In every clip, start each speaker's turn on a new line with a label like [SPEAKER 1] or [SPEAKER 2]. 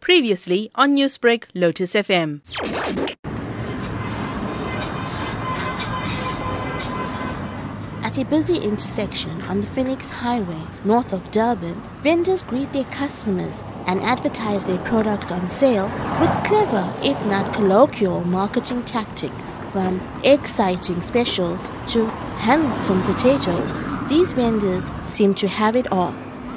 [SPEAKER 1] Previously on Newsbreak, Lotus FM.
[SPEAKER 2] At a busy intersection on the Phoenix Highway, north of Durban, vendors greet their customers and advertise their products on sale with clever, if not colloquial, marketing tactics. From exciting specials to handsome potatoes, these vendors seem to have it all.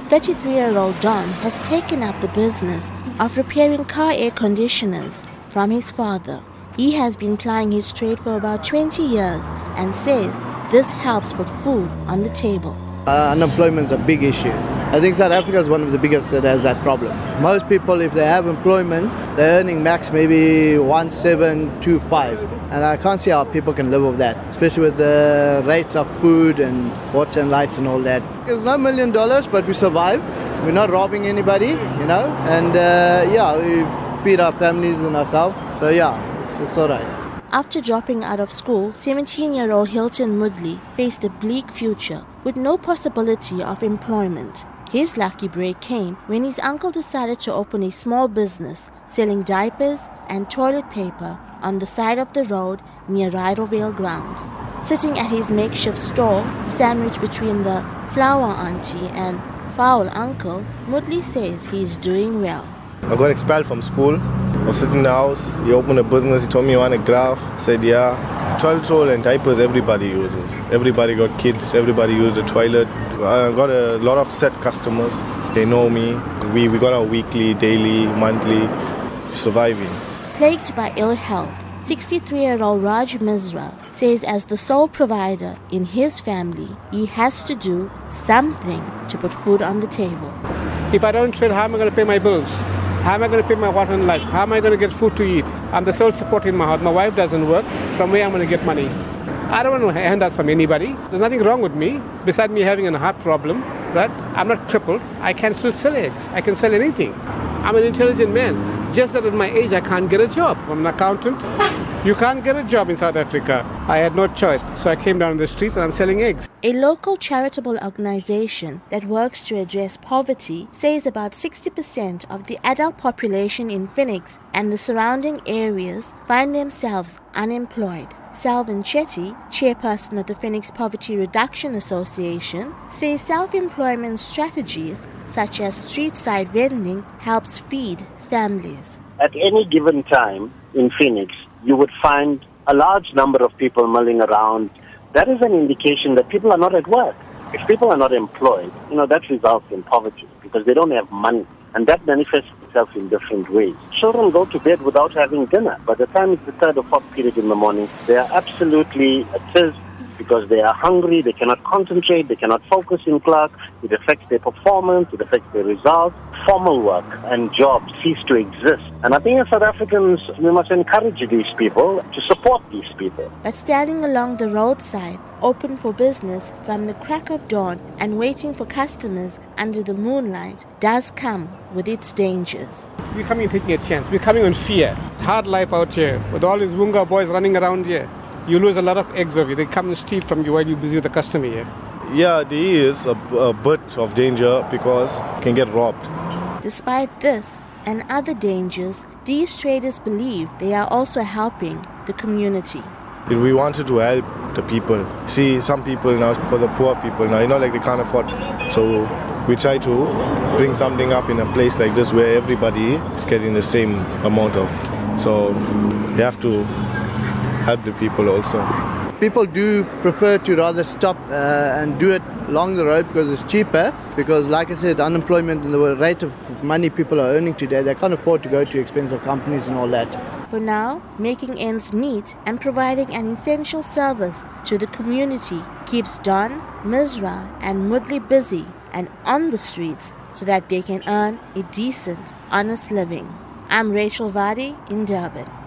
[SPEAKER 2] 33 year old Don has taken up the business of repairing car air conditioners from his father. He has been plying his trade for about 20 years and says this helps put food on the table.
[SPEAKER 3] Uh, unemployment is a big issue. I think South Africa is one of the biggest that has that problem. Most people, if they have employment, they're earning max maybe one seven two five, and I can't see how people can live with that, especially with the rates of food and water and lights and all that. It's not a million dollars, but we survive. We're not robbing anybody, you know, and uh, yeah, we feed our families and ourselves. So yeah, it's, it's all right.
[SPEAKER 2] After dropping out of school, 17 year old Hilton Mudley faced a bleak future with no possibility of employment. His lucky break came when his uncle decided to open a small business selling diapers and toilet paper on the side of the road near Rydalvale grounds. Sitting at his makeshift stall, sandwiched between the flower auntie and foul uncle, Mudley says he is doing well.
[SPEAKER 4] I got expelled from school. I was sitting in the house. He opened a business. He told me you want a graph. I said, yeah. Toilet roll and diapers, everybody uses. Everybody got kids. Everybody uses a toilet. I got a lot of set customers. They know me. We, we got our weekly, daily, monthly, surviving.
[SPEAKER 2] Plagued by ill health, 63 year old Raj Misra says, as the sole provider in his family, he has to do something to put food on the table.
[SPEAKER 5] If I don't trade, how am I going to pay my bills? How am I going to pay my water and light? How am I going to get food to eat? I'm the sole support in my house. My wife doesn't work. From where am I going to get money? I don't want to hand out from anybody. There's nothing wrong with me, besides me having a heart problem. Right? I'm not crippled. I can still sell eggs. I can sell anything. I'm an intelligent man. Just that at my age, I can't get a job. I'm an accountant. You can't get a job in South Africa. I had no choice. So I came down the streets and I'm selling eggs.
[SPEAKER 2] A local charitable organization that works to address poverty says about 60% of the adult population in Phoenix and the surrounding areas find themselves unemployed. Salvin Chetty, chairperson of the Phoenix Poverty Reduction Association, says self employment strategies such as street side vending helps feed families.
[SPEAKER 6] At any given time in Phoenix, you would find a large number of people milling around. That is an indication that people are not at work. If people are not employed, you know, that results in poverty because they don't have money. And that manifests itself in different ways. Children go to bed without having dinner. By the time it's the third or fourth period in the morning, they are absolutely at because they are hungry, they cannot concentrate, they cannot focus in class, it affects their performance, it affects their results. Formal work and jobs cease to exist. And I think as South Africans, we must encourage these people to support these people.
[SPEAKER 2] But standing along the roadside, open for business from the crack of dawn and waiting for customers under the moonlight does come with its dangers.
[SPEAKER 5] We're coming taking a chance. We're coming on fear. Hard life out here with all these Wunga boys running around here you lose a lot of eggs of you. They come and steal from you while you're busy with the customer here.
[SPEAKER 4] Yeah, there is a, a bit of danger because you can get robbed.
[SPEAKER 2] Despite this and other dangers, these traders believe they are also helping the community.
[SPEAKER 4] We wanted to help the people. See, some people now, for the poor people now, you know, like they can't afford. So we try to bring something up in a place like this where everybody is getting the same amount of. So you have to help the people also.
[SPEAKER 3] People do prefer to rather stop uh, and do it along the road because it's cheaper. Because, like I said, unemployment and the rate of money people are earning today, they can't afford to go to expensive companies and all that.
[SPEAKER 2] For now, making ends meet and providing an essential service to the community keeps Don, Misra, and Mudley busy and on the streets so that they can earn a decent, honest living. I'm Rachel Vadi in Durban.